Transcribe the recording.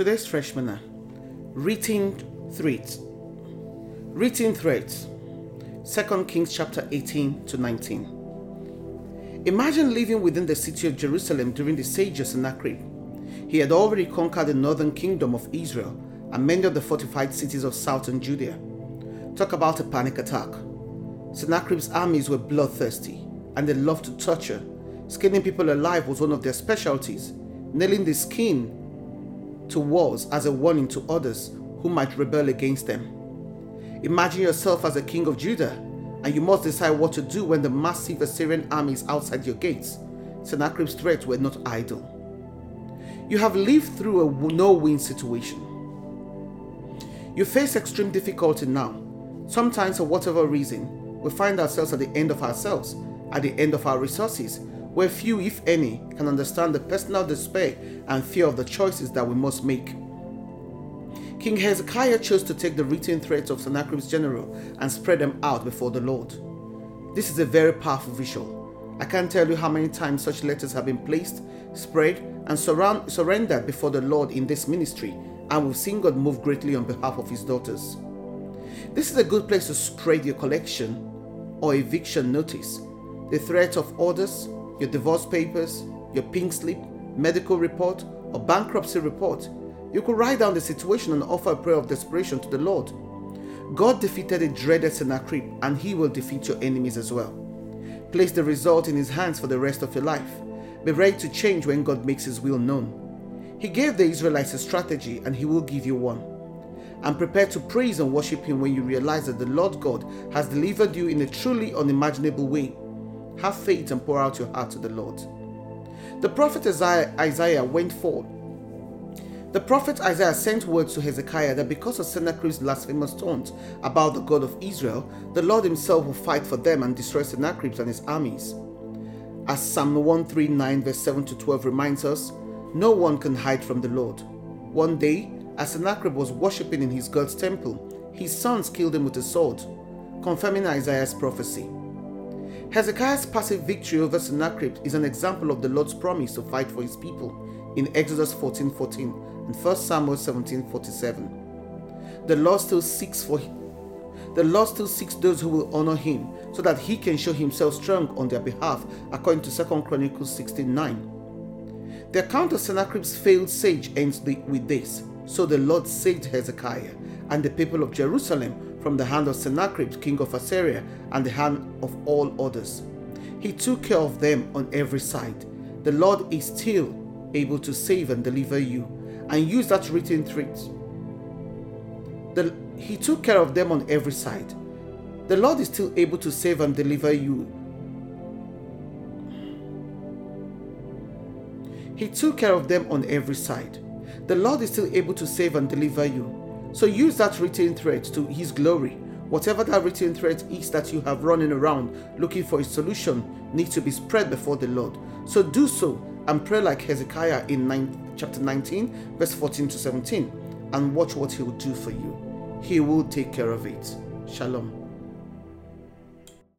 Today's freshmaner written threats. Written threats. 2 Kings chapter 18 to 19. Imagine living within the city of Jerusalem during the of Sennacherib. He had already conquered the northern kingdom of Israel and many of the fortified cities of southern Judea. Talk about a panic attack. Sennacherib's armies were bloodthirsty and they loved to torture. Skinning people alive was one of their specialties. Nailing the skin to walls as a warning to others who might rebel against them. Imagine yourself as a king of Judah, and you must decide what to do when the massive Assyrian army is outside your gates. Sennacherib's threats were not idle. You have lived through a no win situation. You face extreme difficulty now. Sometimes, for whatever reason, we find ourselves at the end of ourselves, at the end of our resources, where few, if any, can understand the personal despair and fear of the choices that we must make. King Hezekiah chose to take the written threats of Sennacherib's general and spread them out before the Lord. This is a very powerful visual. I can't tell you how many times such letters have been placed, spread, and surround, surrendered before the Lord in this ministry, and we've seen God move greatly on behalf of His daughters. This is a good place to spread your collection or eviction notice, the threat of orders, your divorce papers, your pink slip, medical report, or bankruptcy report, you could write down the situation and offer a prayer of desperation to the Lord. God defeated a dreaded Sennacherib, and he will defeat your enemies as well. Place the result in his hands for the rest of your life. Be ready to change when God makes his will known. He gave the Israelites a strategy, and he will give you one. And prepare to praise and worship him when you realize that the Lord God has delivered you in a truly unimaginable way have faith and pour out your heart to the Lord. The prophet Isaiah, went forth. The prophet Isaiah sent word to Hezekiah that because of Sennacherib's blasphemous taunts about the God of Israel, the Lord himself will fight for them and destroy Sennacherib and his armies. As Psalm 139, verse 7 to 12 reminds us, no one can hide from the Lord. One day, as Sennacherib was worshipping in his God's temple, his sons killed him with a sword, confirming Isaiah's prophecy. Hezekiah's passive victory over Sennacherib is an example of the Lord's promise to fight for his people in Exodus 14:14 14 and 1 Samuel 17:47. The Lord still seeks for him. the Lord still seeks those who will honor him so that he can show himself strong on their behalf according to 2 Chronicles 16:9. The account of Sennacherib's failed siege ends with this. So the Lord saved Hezekiah and the people of Jerusalem from the hand of Sennacherib, king of Assyria, and the hand of all others. He took care of them on every side. The Lord is still able to save and deliver you, and use that written threat. The, he took care of them on every side. The Lord is still able to save and deliver you. He took care of them on every side. The Lord is still able to save and deliver you. So use that written thread to His glory. Whatever that written thread is that you have running around looking for a solution needs to be spread before the Lord. So do so and pray like Hezekiah in nine, chapter 19, verse 14 to 17, and watch what He will do for you. He will take care of it. Shalom.